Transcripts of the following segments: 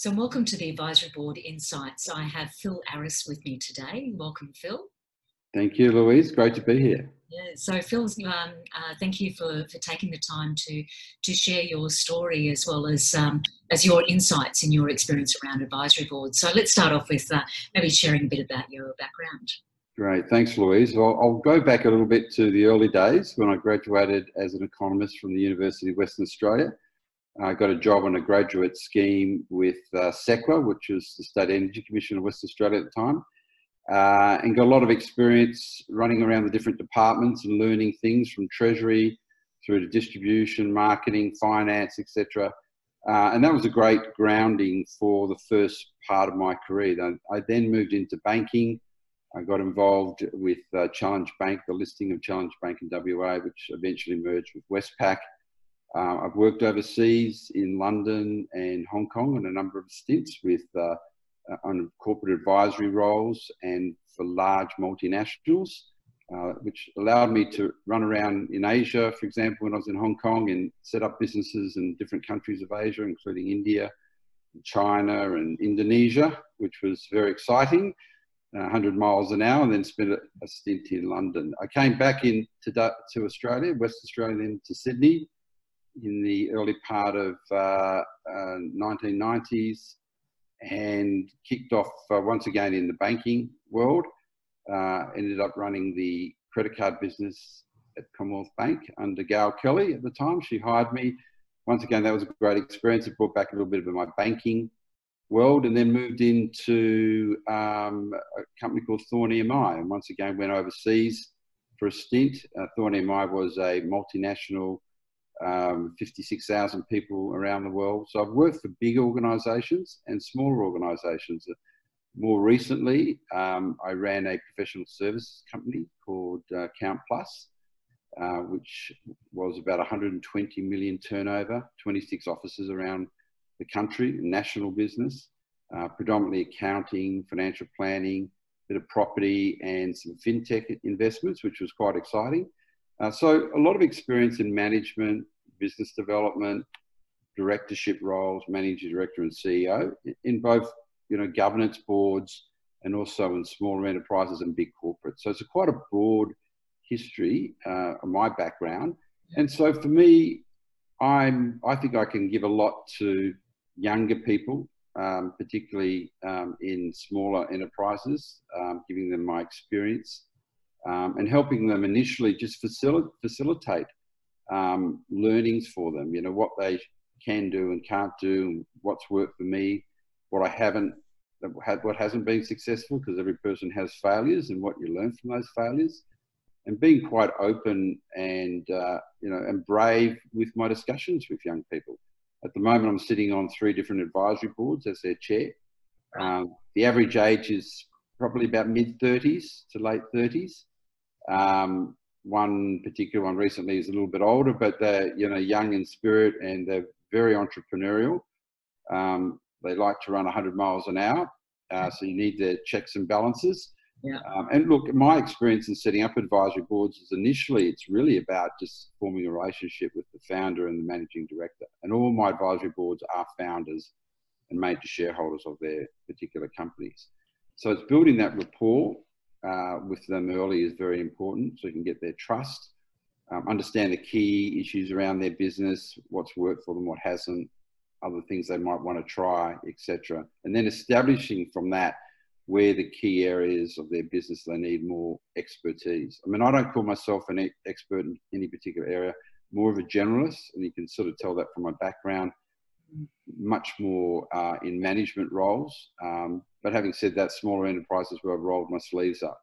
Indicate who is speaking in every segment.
Speaker 1: So, welcome to the Advisory Board Insights. I have Phil Aris with me today. Welcome, Phil.
Speaker 2: Thank you, Louise. Great to be here.
Speaker 1: Yeah, so Phil, um, uh, thank you for, for taking the time to to share your story as well as um, as your insights and your experience around advisory boards. So let's start off with uh, maybe sharing a bit about your background.
Speaker 2: Great, thanks, Louise. Well, I'll go back a little bit to the early days when I graduated as an economist from the University of Western Australia. I got a job on a graduate scheme with uh, SECWA, which was the State Energy Commission of West Australia at the time, uh, and got a lot of experience running around the different departments and learning things from Treasury through to distribution, marketing, finance, etc. Uh, and that was a great grounding for the first part of my career. I then moved into banking. I got involved with uh, Challenge Bank, the listing of Challenge Bank in WA, which eventually merged with Westpac. Uh, I've worked overseas in London and Hong Kong on a number of stints with uh, uh, on corporate advisory roles and for large multinationals, uh, which allowed me to run around in Asia, for example, when I was in Hong Kong and set up businesses in different countries of Asia, including India, China, and Indonesia, which was very exciting. 100 miles an hour and then spent a, stint in London. I came back in to, to Australia, West Australia, then to Sydney, in the early part of uh, uh, 1990s and kicked off uh, once again in the banking world. Uh, ended up running the credit card business at Commonwealth Bank under Gail Kelly at the time. She hired me. Once again, that was a great experience. It brought back a little bit of my banking world and then moved into um, a company called Thorn EMI and once again went overseas for a stint. Uh, Thorn EMI was a multinational um, 56,000 people around the world. So I've worked for big organisations and smaller organisations. More recently, um, I ran a professional services company called uh, CountPlus, uh, which was about 120 million turnover, 26 offices around the country, national business, uh, predominantly accounting, financial planning, bit of property, and some fintech investments, which was quite exciting. Uh, so a lot of experience in management, business development, directorship roles, managing director and CEO in both, you know, governance boards and also in smaller enterprises and big corporates. So it's a quite a broad history uh, of my background. And so for me, I'm, I think I can give a lot to younger people, um, particularly um, in smaller enterprises, um, giving them my experience um, and helping them initially just facil- facilitate um, learnings for them. You know what they can do and can't do, what's worked for me, what I haven't, what hasn't been successful, because every person has failures and what you learn from those failures, and being quite open and uh, you know and brave with my discussions with young people. At the moment, I'm sitting on three different advisory boards as their chair. Um, the average age is probably about mid 30s to late 30s. Um, one particular one recently is a little bit older, but they're you know young in spirit and they're very entrepreneurial. Um, they like to run 100 miles an hour, uh, so you need the checks and balances.
Speaker 1: Yeah.
Speaker 2: Um, and look, my experience in setting up advisory boards is initially it's really about just forming a relationship with the founder and the managing director. And all my advisory boards are founders and major shareholders of their particular companies. So it's building that rapport uh, with them early is very important so you can get their trust, um, understand the key issues around their business, what's worked for them, what hasn't, other things they might want to try, etc. And then establishing from that where the key areas of their business they need more expertise. I mean, I don't call myself an expert in any particular area, more of a generalist, and you can sort of tell that from my background much more uh, in management roles. Um, but having said that, smaller enterprises where I've rolled my sleeves up.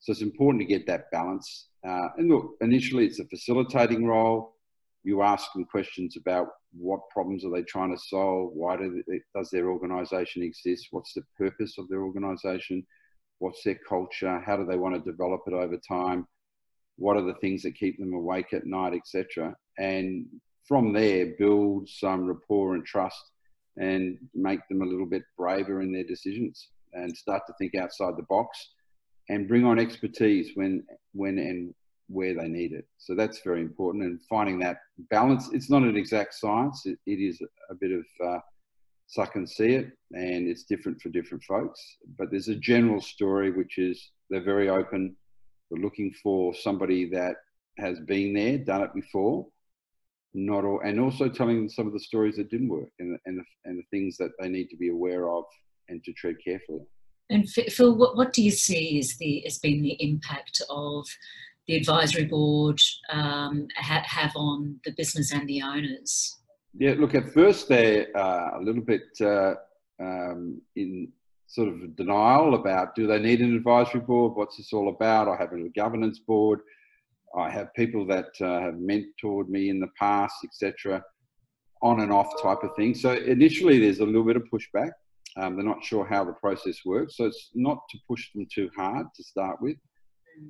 Speaker 2: So it's important to get that balance. Uh, and look, initially it's a facilitating role. You ask them questions about what problems are they trying to solve? Why do they, does their organisation exist? What's the purpose of their organisation? What's their culture? How do they want to develop it over time? What are the things that keep them awake at night, etc. And from there, build some rapport and trust and make them a little bit braver in their decisions and start to think outside the box and bring on expertise when, when and where they need it. So that's very important. And finding that balance, it's not an exact science, it, it is a bit of uh, suck and see it, and it's different for different folks. But there's a general story which is they're very open. We're looking for somebody that has been there, done it before, not all, and also telling some of the stories that didn't work and the, and the, and the things that they need to be aware of and to tread carefully.
Speaker 1: And Phil, what, what do you see as the has been the impact of the advisory board um, ha- have on the business and the owners?
Speaker 2: Yeah, look, at first they're uh, a little bit uh, um, in sort of denial about do they need an advisory board? What's this all about? I have a governance board. I have people that uh, have mentored me in the past, etc. On and off type of thing. So initially, there's a little bit of pushback. Um, they're not sure how the process works. So it's not to push them too hard to start with.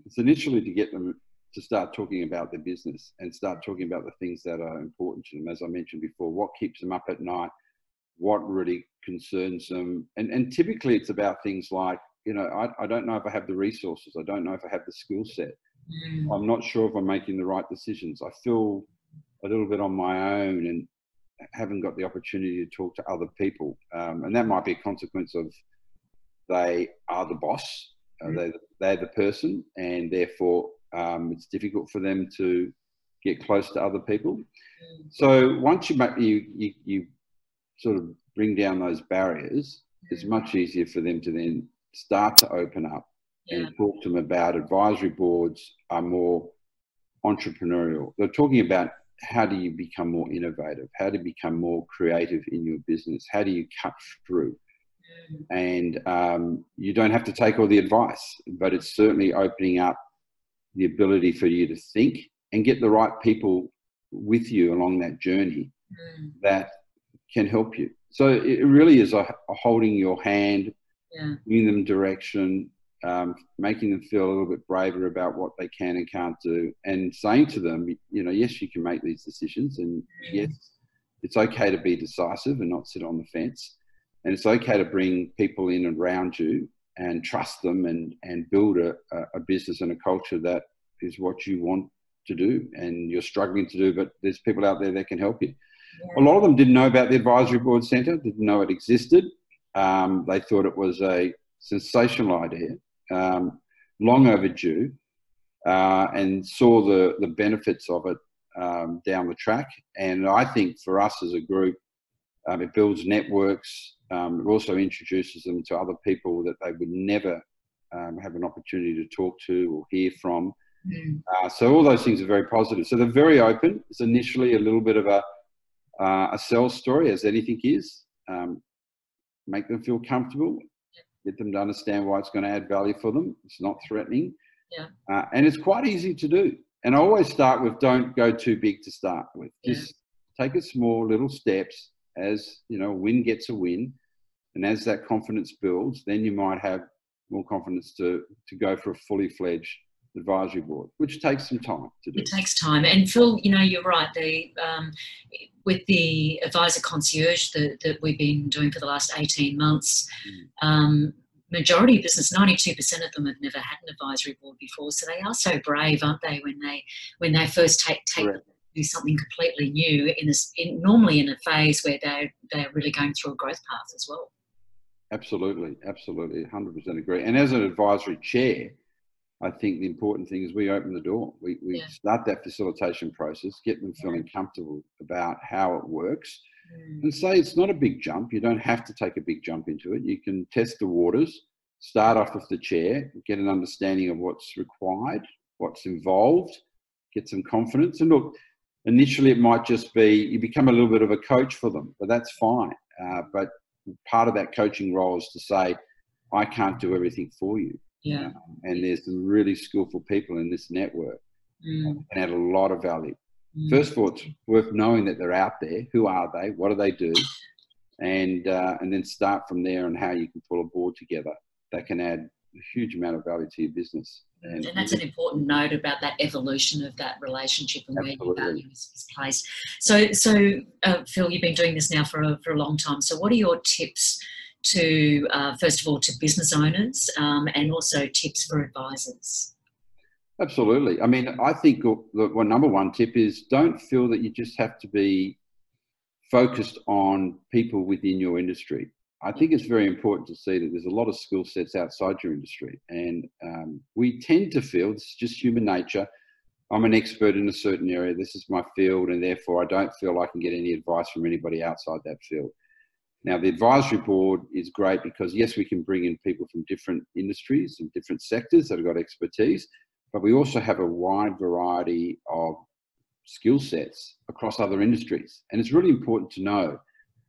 Speaker 2: It's initially to get them to start talking about their business and start talking about the things that are important to them. As I mentioned before, what keeps them up at night, what really concerns them. And, and typically it's about things like, you know, I, I don't know if I have the resources. I don't know if I have the skill set. Mm. I'm not sure if I'm making the right decisions. I feel a little bit on my own and haven't got the opportunity to talk to other people. Um, and that might be a consequence of they are the boss, uh, mm. they, they're the person, and therefore um, it's difficult for them to get close to other people. Mm. So once you, make, you, you, you sort of bring down those barriers, it's mm. much easier for them to then start to open up yeah. and talk to them about advisory boards are more entrepreneurial. They're talking about how do you become more innovative? How do you become more creative in your business? How do you cut through? And um, you don't have to take all the advice, but it's certainly opening up the ability for you to think and get the right people with you along that journey mm. that can help you. So it really is a, a holding your hand, yeah. giving them direction, um, making them feel a little bit braver about what they can and can't do, and saying to them, you know, yes, you can make these decisions, and yes, it's okay to be decisive and not sit on the fence, and it's okay to bring people in around you and trust them and and build a, a business and a culture that is what you want to do and you're struggling to do, but there's people out there that can help you. Yeah. A lot of them didn't know about the advisory board centre, didn't know it existed. Um, they thought it was a sensational idea um, long overdue, uh, and saw the, the benefits of it um, down the track. And I think for us as a group, um, it builds networks. Um, it also introduces them to other people that they would never um, have an opportunity to talk to or hear from. Mm. Uh, so all those things are very positive. So they're very open. It's initially a little bit of a uh, a sales story, as anything is. Um, make them feel comfortable get them to understand why it's going to add value for them. It's not threatening.
Speaker 1: Yeah.
Speaker 2: Uh, and it's quite easy to do. And I always start with don't go too big to start with. Just take it small, little steps. As you know, win gets a win, and as that confidence builds, then you might have more confidence to to go for a fully fledged advisory board, which takes some time to do.
Speaker 1: It takes time, and Phil, you know, you're right. The um, with the advisor concierge that, that we've been doing for the last 18 months, mm. um, majority of business, 92% of them have never had an advisory board before. So they are so brave, aren't they, when they when they first take take do something completely new in this in, normally in a phase where they they're really going through a growth path as well.
Speaker 2: Absolutely, absolutely, 100% agree. And as an advisory chair, I think the important thing is we open the door. We, we yeah. start that facilitation process, get them feeling comfortable about how it works. And say it's not a big jump. You don't have to take a big jump into it. You can test the waters, start off with the chair, get an understanding of what's required, what's involved, get some confidence. And look, initially it might just be you become a little bit of a coach for them, but that's fine. Uh, but part of that coaching role is to say, I can't do everything for you.
Speaker 1: Yeah. Um,
Speaker 2: and there's some really skillful people in this network mm. and add a lot of value. Mm. First of all, it's worth knowing that they're out there. Who are they? What do they do? And uh, and then start from there on how you can pull a board together that can add a huge amount of value to your business.
Speaker 1: And, and that's an important note about that evolution of that relationship and absolutely. where your value is, is placed. So, so uh, Phil, you've been doing this now for a, for a long time. So, what are your tips to, uh, first of all, to business owners um, and also tips for advisors?
Speaker 2: Absolutely. I mean, I think the well, number one tip is don't feel that you just have to be focused on people within your industry. I think it's very important to see that there's a lot of skill sets outside your industry, and um, we tend to feel is just human nature. I'm an expert in a certain area. This is my field, and therefore I don't feel I can get any advice from anybody outside that field. Now, the advisory board is great because yes, we can bring in people from different industries and different sectors that have got expertise, but we also have a wide variety of skill sets across other industries, and it's really important to know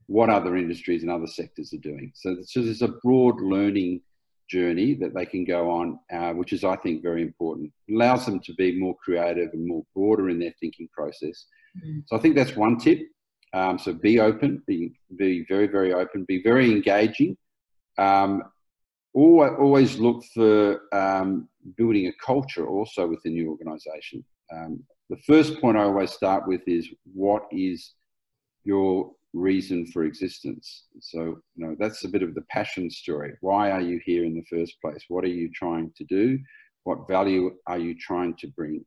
Speaker 2: what other industries and other sectors are doing. So, so there's a broad learning journey that they can go on, uh, which is, I think, very important. It allows them to be more creative and more broader in their thinking process. Mm. So I think that's one tip. Um, so be open, be, be very, very open, be very engaging. Um, always, always look for um, building a culture also within the organisation. Um, the first point I always start with is what is your reason for existence. So, you know, that's a bit of the passion story. Why are you here in the first place? What are you trying to do? What value are you trying to bring?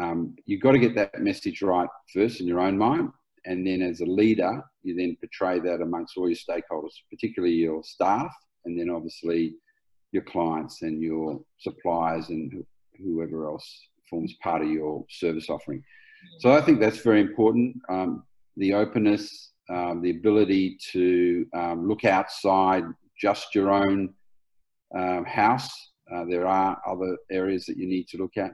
Speaker 2: Um, you've got to get that message right first in your own mind. And then as a leader, you then portray that amongst all your stakeholders, particularly your staff, and then obviously your clients and your suppliers and whoever else forms part of your service offering. So I think that's very important. Um, the openness, um, the ability to um, look outside just your own um, house. Uh, there are other areas that you need to look at.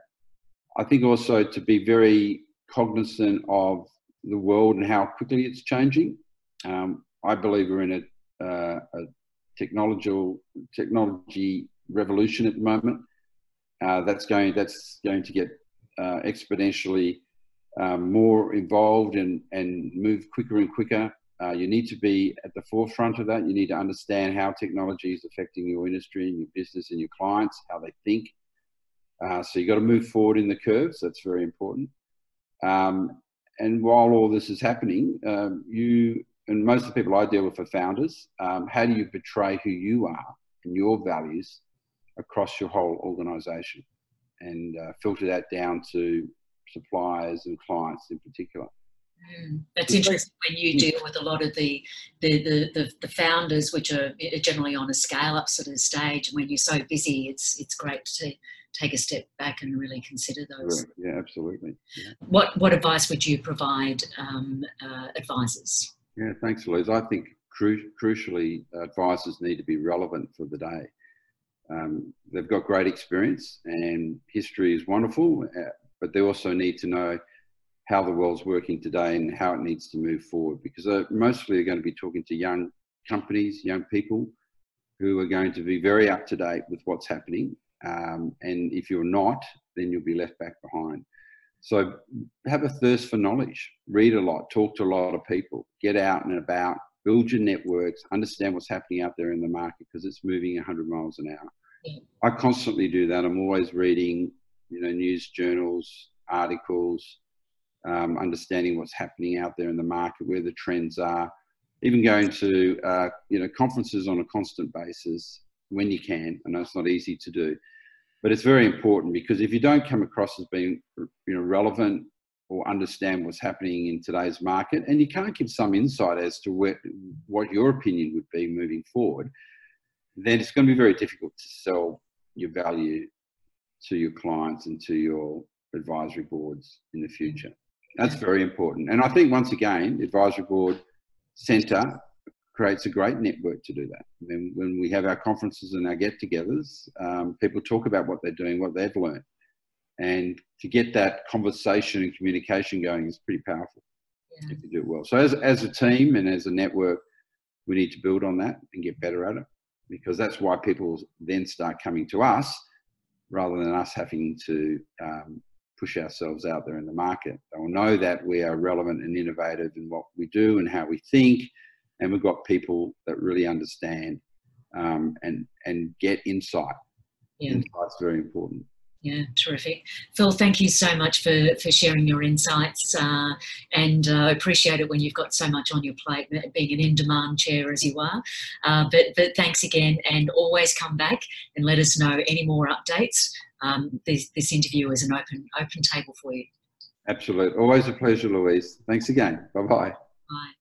Speaker 2: I think also to be very cognizant of the world and how quickly it's changing. Um, I believe we're in a, uh, a technological technology revolution at the moment. Uh, that's going that's going to get uh, exponentially um, more involved and, and move quicker and quicker. Uh, you need to be at the forefront of that. You need to understand how technology is affecting your industry and your business and your clients, how they think. Uh, so you've got to move forward in the curves. That's very important. Um, and while all this is happening, um, you and most of the people I deal with are founders. Um, how do you portray who you are and your values across your whole organisation, and uh, filter that down to suppliers and clients in particular.
Speaker 1: Mm, that's interesting when you deal with a lot of the the, the, the, the founders, which are generally on a scale up sort of stage. When you're so busy, it's it's great to take a step back and really consider those.
Speaker 2: Yeah, absolutely. Yeah.
Speaker 1: What what advice would you provide um, uh, advisors?
Speaker 2: Yeah, thanks, Louise. I think cru- crucially, advisors need to be relevant for the day. Um, they've got great experience and history is wonderful, uh, but they also need to know how the world's working today and how it needs to move forward because they're mostly are going to be talking to young companies, young people who are going to be very up to date with what's happening. Um, and if you're not, then you'll be left back behind. So have a thirst for knowledge, read a lot, talk to a lot of people, get out and about, build your networks, understand what's happening out there in the market because it's moving 100 miles an hour. Yeah. I constantly do that. I'm always reading you know, news journals, articles, um, understanding what's happening out there in the market, where the trends are, even going to uh, you know conferences on a constant basis when you can. I know it's not easy to do, but it's very important because if you don't come across as being you know relevant or understand what's happening in today's market, and you can't give some insight as to where, what your opinion would be moving forward, then it's going to be very difficult to sell your value to your clients and to your advisory boards in the future. That's very important. And I think once again, advisory board centre creates a great network to do that. Then when we have our conferences and our get-togethers, um, people talk about what they're doing, what they've learned, and to get that conversation and communication going is pretty powerful yeah. if you do it well. So as as a team and as a network, we need to build on that and get better at it because that's why people then start coming to us rather than us having to um, push ourselves out there in the market. They will know that we are relevant and innovative in what we do and how we think, and we've got people that really understand um, and and get insight. Yeah. Insight's very important.
Speaker 1: Yeah, terrific. Phil, thank you so much for, for sharing your insights uh, and uh, appreciate it when you've got so much on your plate, being an in-demand chair as you are. Uh, but, but thanks again and always come back and let us know any more updates. Um, this, this interview is an open, open table for you.
Speaker 2: Absolutely. Always a pleasure, Louise. Thanks again. Bye-bye.
Speaker 1: Bye.